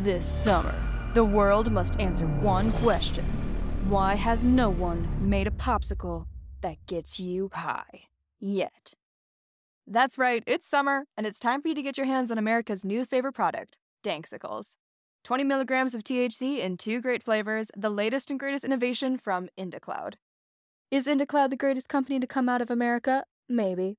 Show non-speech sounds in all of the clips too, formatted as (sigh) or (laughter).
This summer, the world must answer one question Why has no one made a popsicle that gets you high yet? That's right, it's summer, and it's time for you to get your hands on America's new favorite product, Danksicles. 20 milligrams of THC in two great flavors, the latest and greatest innovation from IndaCloud. Is IndaCloud the greatest company to come out of America? Maybe.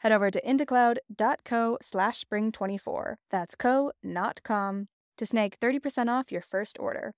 Head over to indacloud.co slash spring24. That's co, not com, to snag 30% off your first order.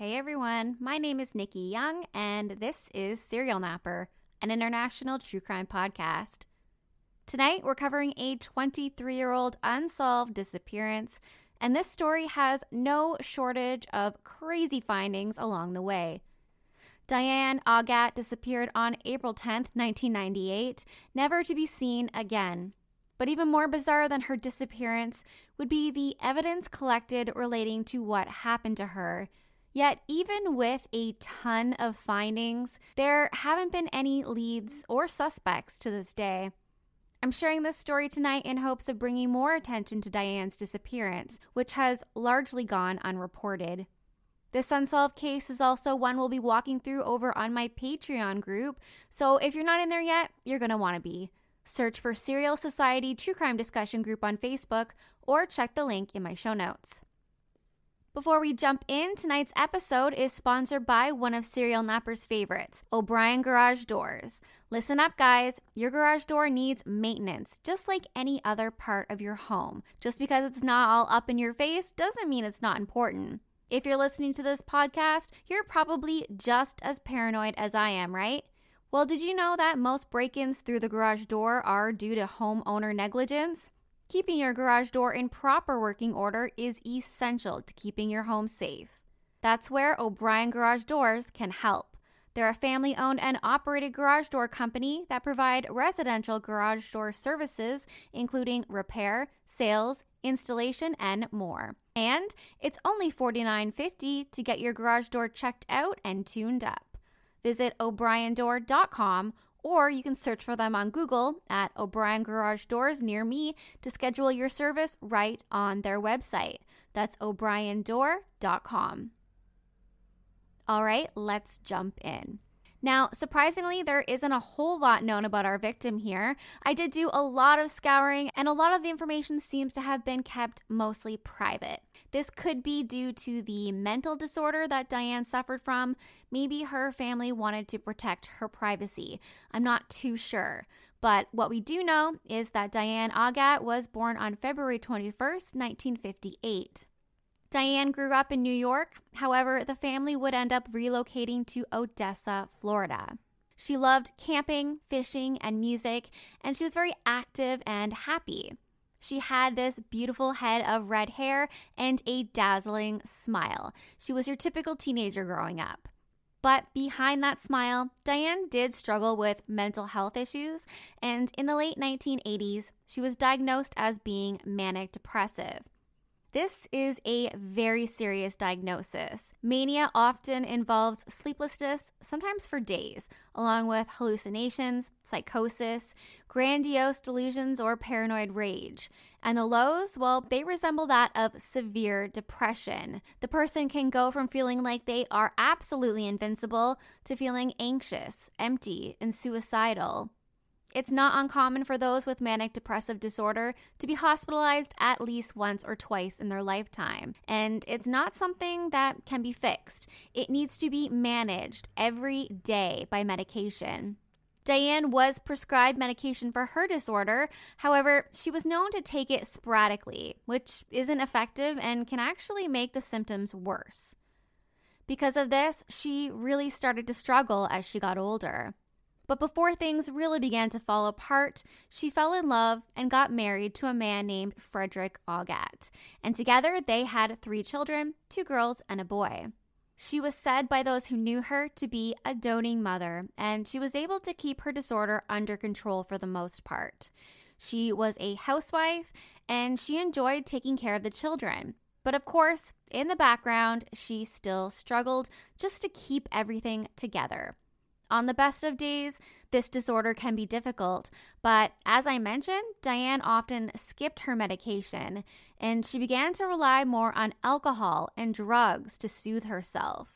Hey everyone, my name is Nikki Young, and this is Serial Napper, an international true crime podcast. Tonight, we're covering a 23 year old unsolved disappearance, and this story has no shortage of crazy findings along the way. Diane Augat disappeared on April 10th, 1998, never to be seen again. But even more bizarre than her disappearance would be the evidence collected relating to what happened to her. Yet, even with a ton of findings, there haven't been any leads or suspects to this day. I'm sharing this story tonight in hopes of bringing more attention to Diane's disappearance, which has largely gone unreported. This unsolved case is also one we'll be walking through over on my Patreon group, so if you're not in there yet, you're going to want to be. Search for Serial Society True Crime Discussion Group on Facebook or check the link in my show notes. Before we jump in, tonight's episode is sponsored by one of Serial Napper's favorites, O'Brien Garage Doors. Listen up, guys. Your garage door needs maintenance, just like any other part of your home. Just because it's not all up in your face doesn't mean it's not important. If you're listening to this podcast, you're probably just as paranoid as I am, right? Well, did you know that most break ins through the garage door are due to homeowner negligence? Keeping your garage door in proper working order is essential to keeping your home safe. That's where O'Brien Garage Doors can help. They're a family owned and operated garage door company that provide residential garage door services, including repair, sales, installation, and more. And it's only $49.50 to get your garage door checked out and tuned up. Visit o'briendoor.com or you can search for them on Google at O'Brien Garage Doors near me to schedule your service right on their website. That's o'briendoor.com. All right, let's jump in. Now, surprisingly, there isn't a whole lot known about our victim here. I did do a lot of scouring, and a lot of the information seems to have been kept mostly private. This could be due to the mental disorder that Diane suffered from. Maybe her family wanted to protect her privacy. I'm not too sure. But what we do know is that Diane Augat was born on February 21st, 1958. Diane grew up in New York. However, the family would end up relocating to Odessa, Florida. She loved camping, fishing, and music, and she was very active and happy. She had this beautiful head of red hair and a dazzling smile. She was your typical teenager growing up. But behind that smile, Diane did struggle with mental health issues, and in the late 1980s, she was diagnosed as being manic depressive. This is a very serious diagnosis. Mania often involves sleeplessness, sometimes for days, along with hallucinations, psychosis, grandiose delusions, or paranoid rage. And the lows, well, they resemble that of severe depression. The person can go from feeling like they are absolutely invincible to feeling anxious, empty, and suicidal. It's not uncommon for those with manic depressive disorder to be hospitalized at least once or twice in their lifetime. And it's not something that can be fixed, it needs to be managed every day by medication. Diane was prescribed medication for her disorder. However, she was known to take it sporadically, which isn't effective and can actually make the symptoms worse. Because of this, she really started to struggle as she got older. But before things really began to fall apart, she fell in love and got married to a man named Frederick Augat. And together they had three children two girls and a boy. She was said by those who knew her to be a doting mother, and she was able to keep her disorder under control for the most part. She was a housewife and she enjoyed taking care of the children. But of course, in the background, she still struggled just to keep everything together. On the best of days, this disorder can be difficult, but as I mentioned, Diane often skipped her medication and she began to rely more on alcohol and drugs to soothe herself.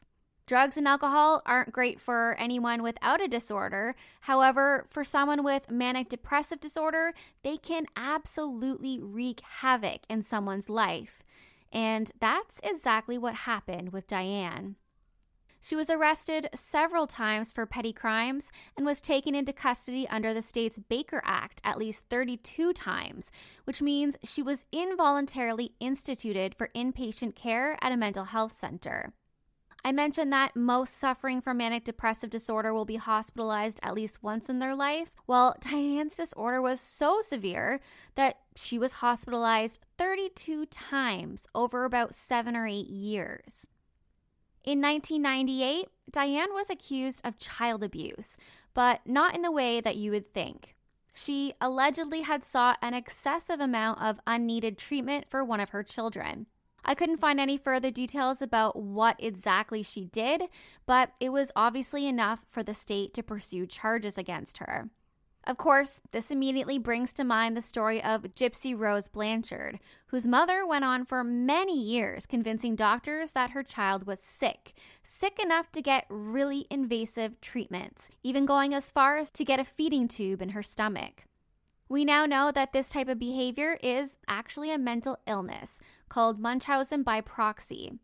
Drugs and alcohol aren't great for anyone without a disorder. However, for someone with manic depressive disorder, they can absolutely wreak havoc in someone's life. And that's exactly what happened with Diane. She was arrested several times for petty crimes and was taken into custody under the state's Baker Act at least 32 times, which means she was involuntarily instituted for inpatient care at a mental health center. I mentioned that most suffering from manic depressive disorder will be hospitalized at least once in their life. Well, (laughs) Diane's disorder was so severe that she was hospitalized 32 times over about seven or eight years. In 1998, Diane was accused of child abuse, but not in the way that you would think. She allegedly had sought an excessive amount of unneeded treatment for one of her children. I couldn't find any further details about what exactly she did, but it was obviously enough for the state to pursue charges against her. Of course, this immediately brings to mind the story of Gypsy Rose Blanchard, whose mother went on for many years convincing doctors that her child was sick, sick enough to get really invasive treatments, even going as far as to get a feeding tube in her stomach. We now know that this type of behavior is actually a mental illness called Munchausen by proxy.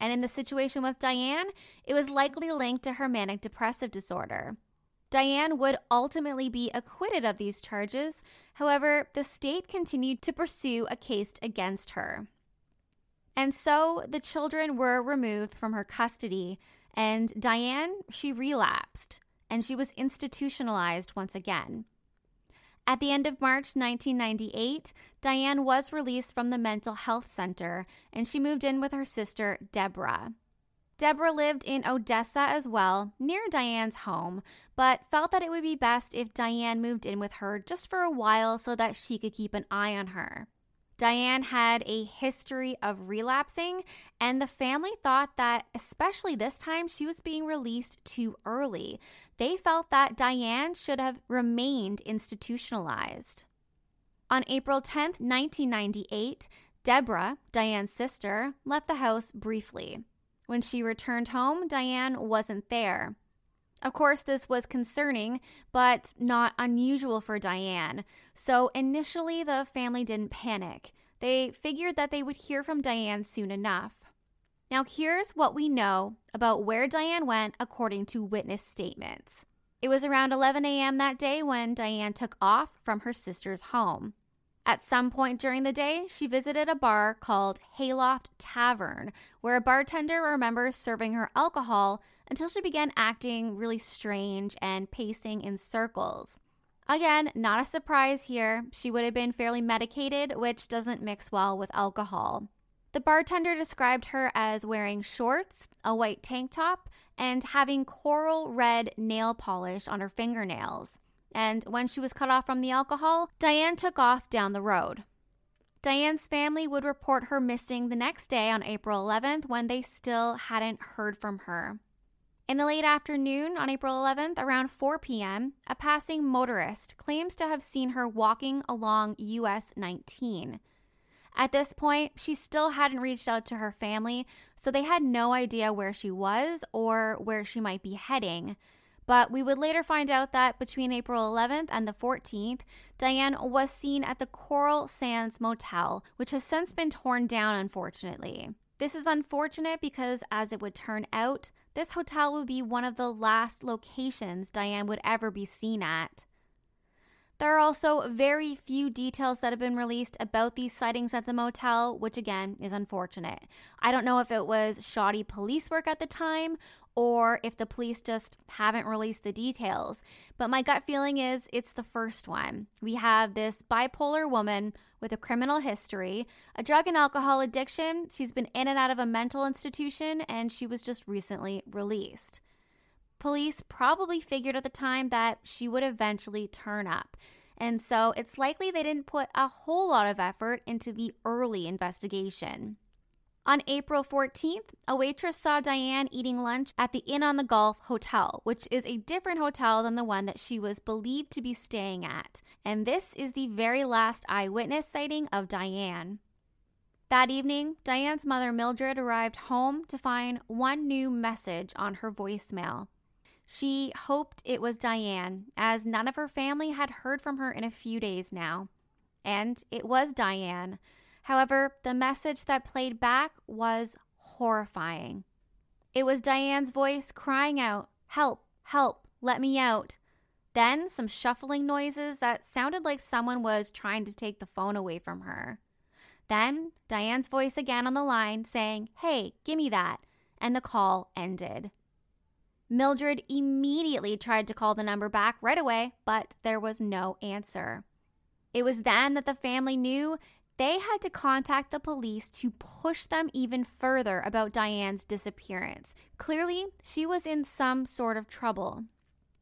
And in the situation with Diane, it was likely linked to her manic depressive disorder. Diane would ultimately be acquitted of these charges. However, the state continued to pursue a case against her. And so the children were removed from her custody, and Diane, she relapsed and she was institutionalized once again. At the end of March 1998, Diane was released from the mental health center and she moved in with her sister, Deborah. Deborah lived in Odessa as well, near Diane's home, but felt that it would be best if Diane moved in with her just for a while so that she could keep an eye on her. Diane had a history of relapsing, and the family thought that, especially this time, she was being released too early. They felt that Diane should have remained institutionalized. On April 10, 1998, Deborah, Diane's sister, left the house briefly. When she returned home, Diane wasn't there. Of course, this was concerning, but not unusual for Diane. So initially, the family didn't panic. They figured that they would hear from Diane soon enough. Now, here's what we know about where Diane went according to witness statements. It was around 11 a.m. that day when Diane took off from her sister's home. At some point during the day, she visited a bar called Hayloft Tavern, where a bartender remembers serving her alcohol until she began acting really strange and pacing in circles. Again, not a surprise here. She would have been fairly medicated, which doesn't mix well with alcohol. The bartender described her as wearing shorts, a white tank top, and having coral red nail polish on her fingernails and when she was cut off from the alcohol, Diane took off down the road. Diane's family would report her missing the next day on April 11th when they still hadn't heard from her. In the late afternoon on April 11th, around 4 p.m., a passing motorist claims to have seen her walking along US 19. At this point, she still hadn't reached out to her family, so they had no idea where she was or where she might be heading. But we would later find out that between April 11th and the 14th, Diane was seen at the Coral Sands Motel, which has since been torn down, unfortunately. This is unfortunate because, as it would turn out, this hotel would be one of the last locations Diane would ever be seen at. There are also very few details that have been released about these sightings at the motel, which again is unfortunate. I don't know if it was shoddy police work at the time or if the police just haven't released the details. But my gut feeling is it's the first one. We have this bipolar woman with a criminal history, a drug and alcohol addiction. She's been in and out of a mental institution, and she was just recently released. Police probably figured at the time that she would eventually turn up. And so it's likely they didn't put a whole lot of effort into the early investigation. On April 14th, a waitress saw Diane eating lunch at the Inn on the Gulf Hotel, which is a different hotel than the one that she was believed to be staying at. And this is the very last eyewitness sighting of Diane. That evening, Diane's mother Mildred arrived home to find one new message on her voicemail. She hoped it was Diane, as none of her family had heard from her in a few days now. And it was Diane However, the message that played back was horrifying. It was Diane's voice crying out, Help, help, let me out. Then some shuffling noises that sounded like someone was trying to take the phone away from her. Then Diane's voice again on the line saying, Hey, gimme that. And the call ended. Mildred immediately tried to call the number back right away, but there was no answer. It was then that the family knew they had to contact the police to push them even further about Diane's disappearance. Clearly, she was in some sort of trouble.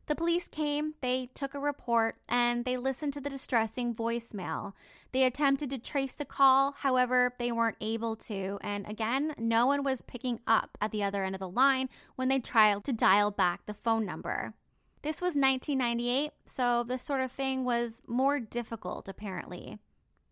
The police came, they took a report, and they listened to the distressing voicemail. They attempted to trace the call, however, they weren't able to. And again, no one was picking up at the other end of the line when they tried to dial back the phone number. This was 1998, so this sort of thing was more difficult, apparently.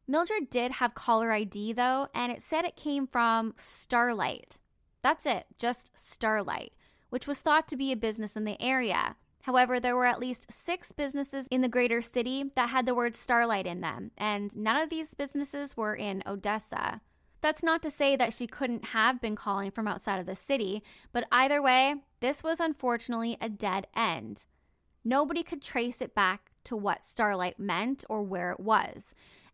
Mildred did have caller ID though, and it said it came from Starlight. That's it, just Starlight, which was thought to be a business in the area. However, there were at least six businesses in the greater city that had the word Starlight in them, and none of these businesses were in Odessa. That's not to say that she couldn't have been calling from outside of the city, but either way, this was unfortunately a dead end. Nobody could trace it back to what Starlight meant or where it was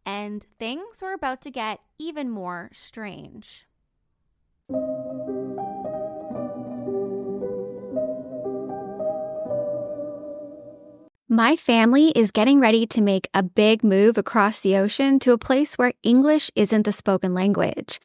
and things were about to get even more strange. My family is getting ready to make a big move across the ocean to a place where English isn't the spoken language.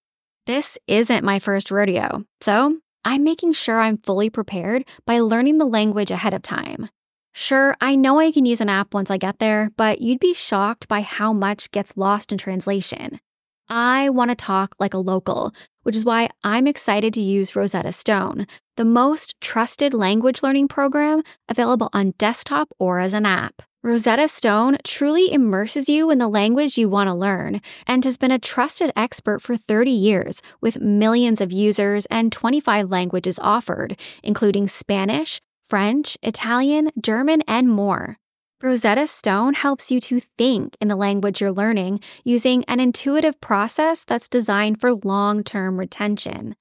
This isn't my first rodeo, so I'm making sure I'm fully prepared by learning the language ahead of time. Sure, I know I can use an app once I get there, but you'd be shocked by how much gets lost in translation. I want to talk like a local, which is why I'm excited to use Rosetta Stone, the most trusted language learning program available on desktop or as an app. Rosetta Stone truly immerses you in the language you want to learn and has been a trusted expert for 30 years with millions of users and 25 languages offered, including Spanish, French, Italian, German, and more. Rosetta Stone helps you to think in the language you're learning using an intuitive process that's designed for long term retention.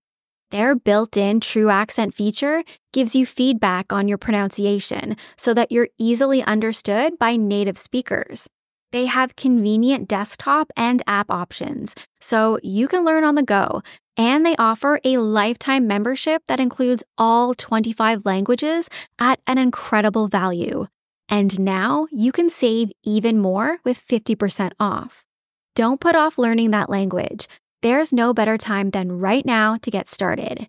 Their built in true accent feature gives you feedback on your pronunciation so that you're easily understood by native speakers. They have convenient desktop and app options, so you can learn on the go. And they offer a lifetime membership that includes all 25 languages at an incredible value. And now you can save even more with 50% off. Don't put off learning that language. There's no better time than right now to get started.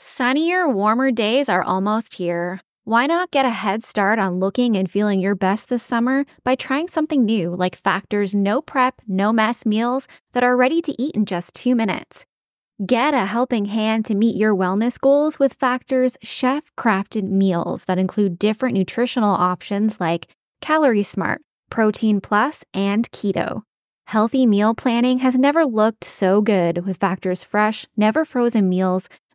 Sunnier, warmer days are almost here. Why not get a head start on looking and feeling your best this summer by trying something new like Factor's no prep, no mess meals that are ready to eat in just two minutes? Get a helping hand to meet your wellness goals with Factor's chef crafted meals that include different nutritional options like Calorie Smart, Protein Plus, and Keto. Healthy meal planning has never looked so good with Factor's fresh, never frozen meals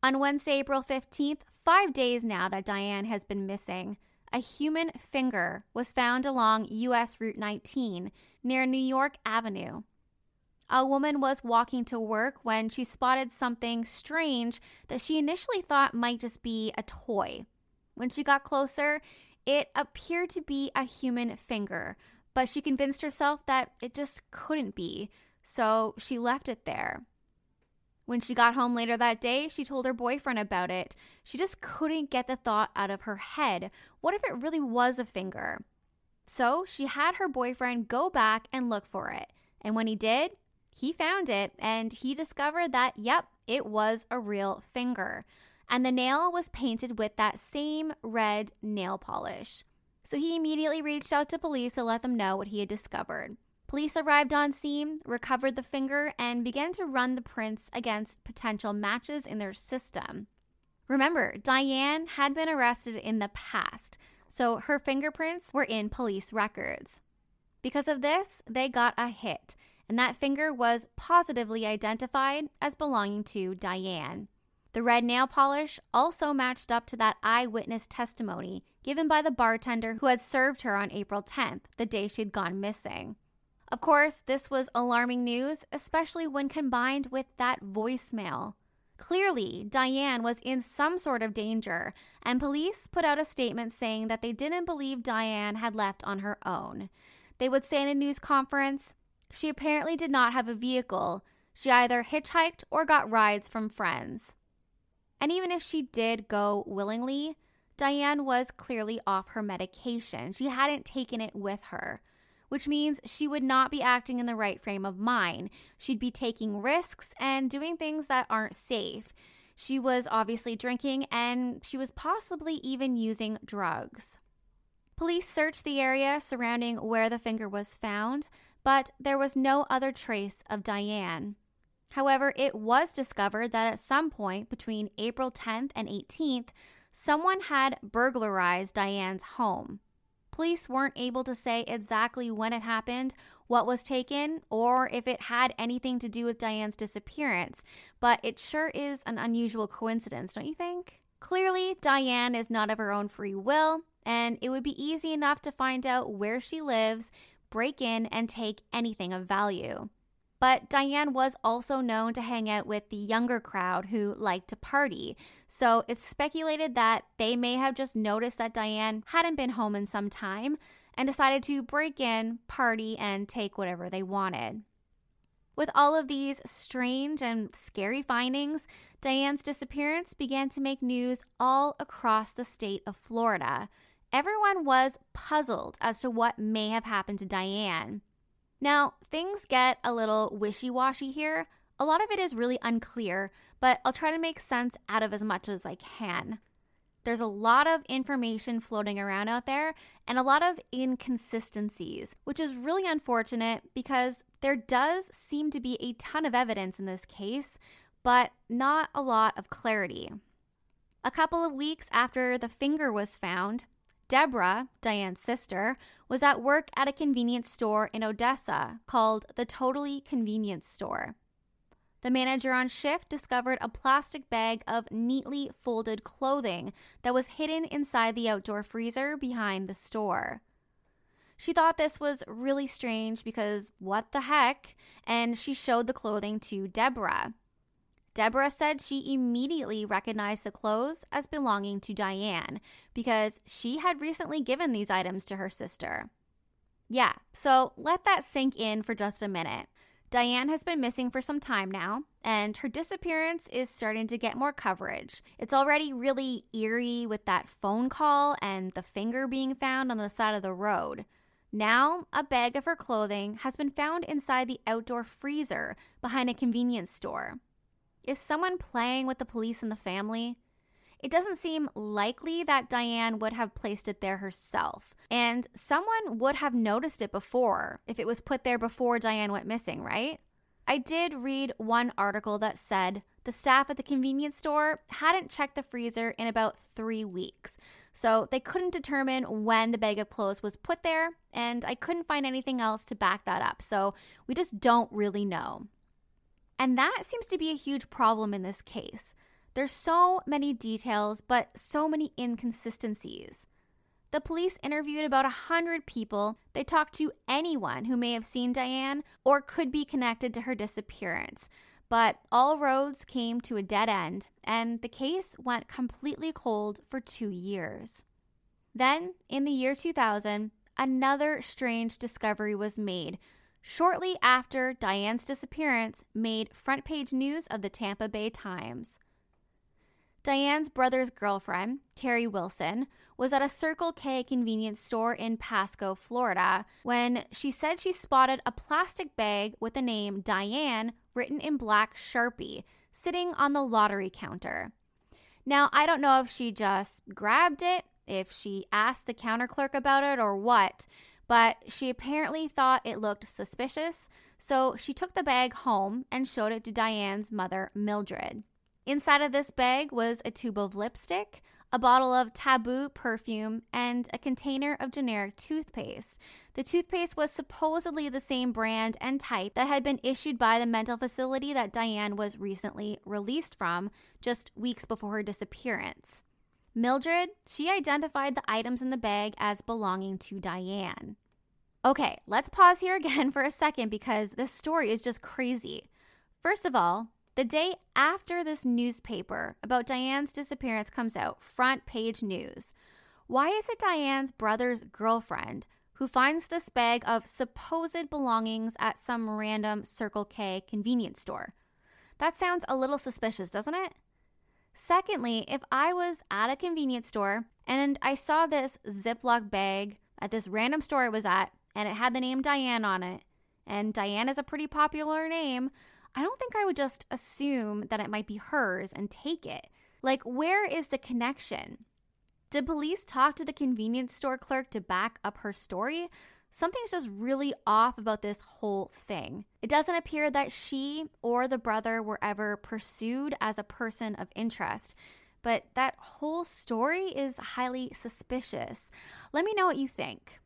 On Wednesday, April 15th, five days now that Diane has been missing, a human finger was found along U.S. Route 19 near New York Avenue. A woman was walking to work when she spotted something strange that she initially thought might just be a toy. When she got closer, it appeared to be a human finger, but she convinced herself that it just couldn't be, so she left it there. When she got home later that day, she told her boyfriend about it. She just couldn't get the thought out of her head. What if it really was a finger? So she had her boyfriend go back and look for it. And when he did, he found it and he discovered that, yep, it was a real finger. And the nail was painted with that same red nail polish. So he immediately reached out to police to let them know what he had discovered. Police arrived on scene, recovered the finger, and began to run the prints against potential matches in their system. Remember, Diane had been arrested in the past, so her fingerprints were in police records. Because of this, they got a hit and that finger was positively identified as belonging to Diane. The red nail polish also matched up to that eyewitness testimony given by the bartender who had served her on April 10th, the day she'd gone missing. Of course, this was alarming news, especially when combined with that voicemail. Clearly, Diane was in some sort of danger, and police put out a statement saying that they didn't believe Diane had left on her own. They would say in a news conference, she apparently did not have a vehicle. She either hitchhiked or got rides from friends. And even if she did go willingly, Diane was clearly off her medication. She hadn't taken it with her, which means she would not be acting in the right frame of mind. She'd be taking risks and doing things that aren't safe. She was obviously drinking and she was possibly even using drugs. Police searched the area surrounding where the finger was found, but there was no other trace of Diane. However, it was discovered that at some point between April 10th and 18th, someone had burglarized Diane's home. Police weren't able to say exactly when it happened, what was taken, or if it had anything to do with Diane's disappearance, but it sure is an unusual coincidence, don't you think? Clearly, Diane is not of her own free will, and it would be easy enough to find out where she lives, break in, and take anything of value. But Diane was also known to hang out with the younger crowd who liked to party, so it's speculated that they may have just noticed that Diane hadn't been home in some time and decided to break in, party, and take whatever they wanted. With all of these strange and scary findings, Diane's disappearance began to make news all across the state of Florida. Everyone was puzzled as to what may have happened to Diane. Now, things get a little wishy washy here. A lot of it is really unclear, but I'll try to make sense out of as much as I can. There's a lot of information floating around out there and a lot of inconsistencies, which is really unfortunate because there does seem to be a ton of evidence in this case, but not a lot of clarity. A couple of weeks after the finger was found, Deborah, Diane's sister, was at work at a convenience store in Odessa called the Totally Convenience Store. The manager on shift discovered a plastic bag of neatly folded clothing that was hidden inside the outdoor freezer behind the store. She thought this was really strange because what the heck? And she showed the clothing to Deborah. Deborah said she immediately recognized the clothes as belonging to Diane because she had recently given these items to her sister. Yeah, so let that sink in for just a minute. Diane has been missing for some time now, and her disappearance is starting to get more coverage. It's already really eerie with that phone call and the finger being found on the side of the road. Now, a bag of her clothing has been found inside the outdoor freezer behind a convenience store. Is someone playing with the police and the family? It doesn't seem likely that Diane would have placed it there herself. And someone would have noticed it before if it was put there before Diane went missing, right? I did read one article that said the staff at the convenience store hadn't checked the freezer in about three weeks. So they couldn't determine when the bag of clothes was put there, and I couldn't find anything else to back that up. So we just don't really know. And that seems to be a huge problem in this case. There's so many details, but so many inconsistencies. The police interviewed about 100 people. They talked to anyone who may have seen Diane or could be connected to her disappearance. But all roads came to a dead end, and the case went completely cold for two years. Then, in the year 2000, another strange discovery was made shortly after Diane's disappearance made front page news of the Tampa Bay Times. Diane's brother's girlfriend, Terry Wilson, was at a Circle K convenience store in Pasco, Florida, when she said she spotted a plastic bag with the name Diane written in black Sharpie sitting on the lottery counter. Now, I don't know if she just grabbed it, if she asked the counter clerk about it, or what, but she apparently thought it looked suspicious, so she took the bag home and showed it to Diane's mother, Mildred. Inside of this bag was a tube of lipstick, a bottle of Tabu perfume, and a container of generic toothpaste. The toothpaste was supposedly the same brand and type that had been issued by the mental facility that Diane was recently released from just weeks before her disappearance. Mildred, she identified the items in the bag as belonging to Diane. Okay, let's pause here (laughs) again for a second because this story is just crazy. First of all, the day after this newspaper about Diane's disappearance comes out, front page news. Why is it Diane's brother's girlfriend who finds this bag of supposed belongings at some random Circle K convenience store? That sounds a little suspicious, doesn't it? Secondly, if I was at a convenience store and I saw this Ziploc bag at this random store I was at and it had the name Diane on it, and Diane is a pretty popular name, I don't think I would just assume that it might be hers and take it. Like, where is the connection? Did police talk to the convenience store clerk to back up her story? Something's just really off about this whole thing. It doesn't appear that she or the brother were ever pursued as a person of interest, but that whole story is highly suspicious. Let me know what you think.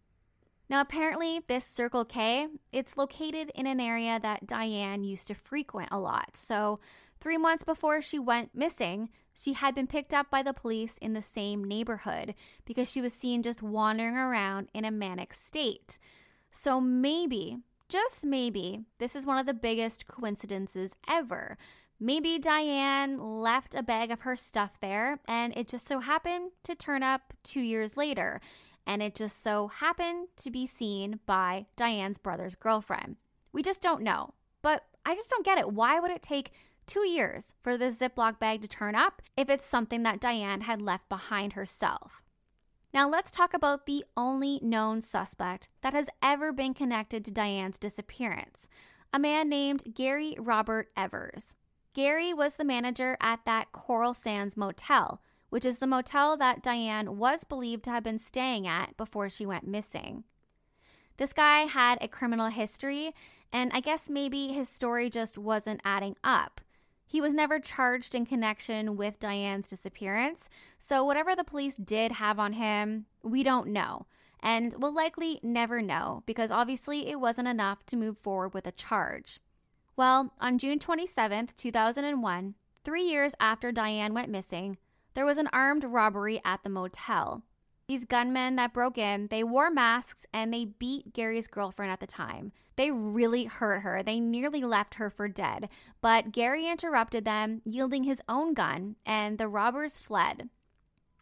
Now, apparently, this Circle K, it's located in an area that Diane used to frequent a lot. So, three months before she went missing, she had been picked up by the police in the same neighborhood because she was seen just wandering around in a manic state. So maybe, just maybe, this is one of the biggest coincidences ever. Maybe Diane left a bag of her stuff there and it just so happened to turn up two years later. And it just so happened to be seen by Diane's brother's girlfriend. We just don't know. But I just don't get it. Why would it take two years for the Ziploc bag to turn up if it's something that Diane had left behind herself. Now, let's talk about the only known suspect that has ever been connected to Diane's disappearance a man named Gary Robert Evers. Gary was the manager at that Coral Sands motel, which is the motel that Diane was believed to have been staying at before she went missing. This guy had a criminal history, and I guess maybe his story just wasn't adding up. He was never charged in connection with Diane's disappearance, so whatever the police did have on him, we don't know, and will likely never know because obviously it wasn't enough to move forward with a charge. Well, on June 27, 2001, three years after Diane went missing, there was an armed robbery at the motel. These gunmen that broke in, they wore masks and they beat Gary's girlfriend at the time. They really hurt her. They nearly left her for dead. But Gary interrupted them, yielding his own gun, and the robbers fled.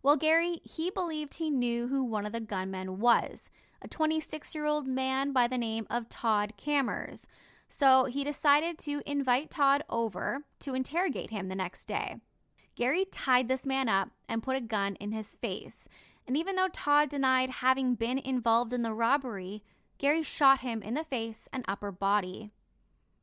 Well, Gary, he believed he knew who one of the gunmen was a 26 year old man by the name of Todd Cammers. So he decided to invite Todd over to interrogate him the next day. Gary tied this man up and put a gun in his face. And even though Todd denied having been involved in the robbery, Gary shot him in the face and upper body.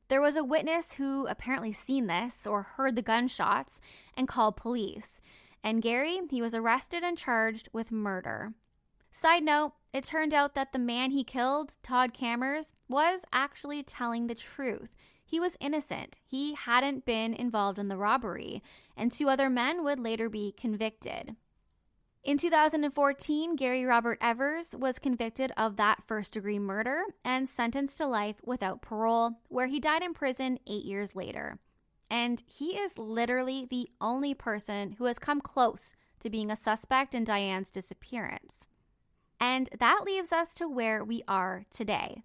There was a witness who apparently seen this or heard the gunshots and called police. And Gary, he was arrested and charged with murder. Side note, it turned out that the man he killed, Todd Cammers, was actually telling the truth. He was innocent. He hadn't been involved in the robbery, and two other men would later be convicted. In 2014, Gary Robert Evers was convicted of that first degree murder and sentenced to life without parole, where he died in prison eight years later. And he is literally the only person who has come close to being a suspect in Diane's disappearance. And that leaves us to where we are today.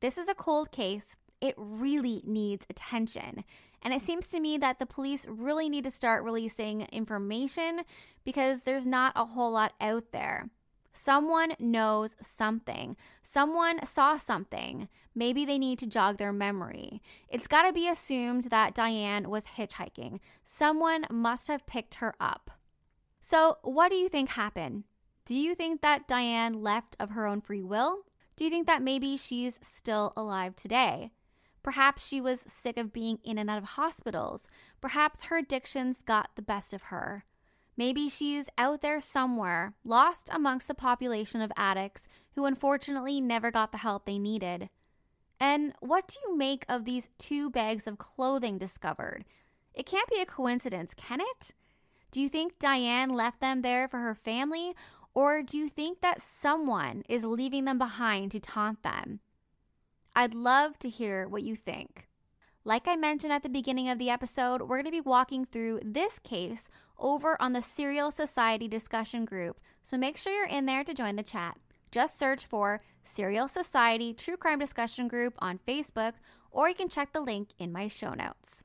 This is a cold case it really needs attention. And it seems to me that the police really need to start releasing information because there's not a whole lot out there. Someone knows something. Someone saw something. Maybe they need to jog their memory. It's got to be assumed that Diane was hitchhiking. Someone must have picked her up. So, what do you think happened? Do you think that Diane left of her own free will? Do you think that maybe she's still alive today? Perhaps she was sick of being in and out of hospitals. Perhaps her addictions got the best of her. Maybe she's out there somewhere, lost amongst the population of addicts who unfortunately never got the help they needed. And what do you make of these two bags of clothing discovered? It can't be a coincidence, can it? Do you think Diane left them there for her family, or do you think that someone is leaving them behind to taunt them? I'd love to hear what you think. Like I mentioned at the beginning of the episode, we're going to be walking through this case over on the Serial Society discussion group, so make sure you're in there to join the chat. Just search for Serial Society True Crime Discussion Group on Facebook, or you can check the link in my show notes.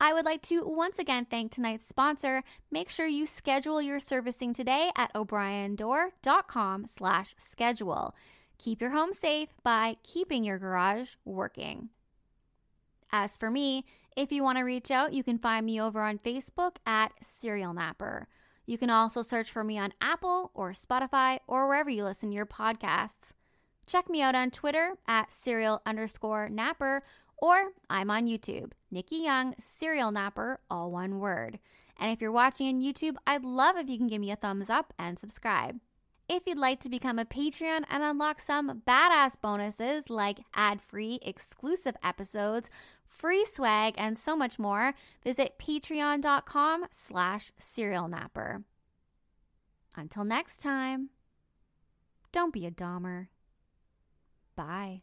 I would like to once again thank tonight's sponsor. Make sure you schedule your servicing today at o'briendoor.com slash schedule. Keep your home safe by keeping your garage working. As for me, if you want to reach out, you can find me over on Facebook at Serial Napper. You can also search for me on Apple or Spotify or wherever you listen to your podcasts. Check me out on Twitter at serial underscore napper, or I'm on YouTube, Nikki Young, Serial Napper, all one word. And if you're watching on YouTube, I'd love if you can give me a thumbs up and subscribe. If you'd like to become a Patreon and unlock some badass bonuses like ad-free exclusive episodes, free swag, and so much more, visit patreon.com slash serialnapper. Until next time, don't be a Dahmer. Bye.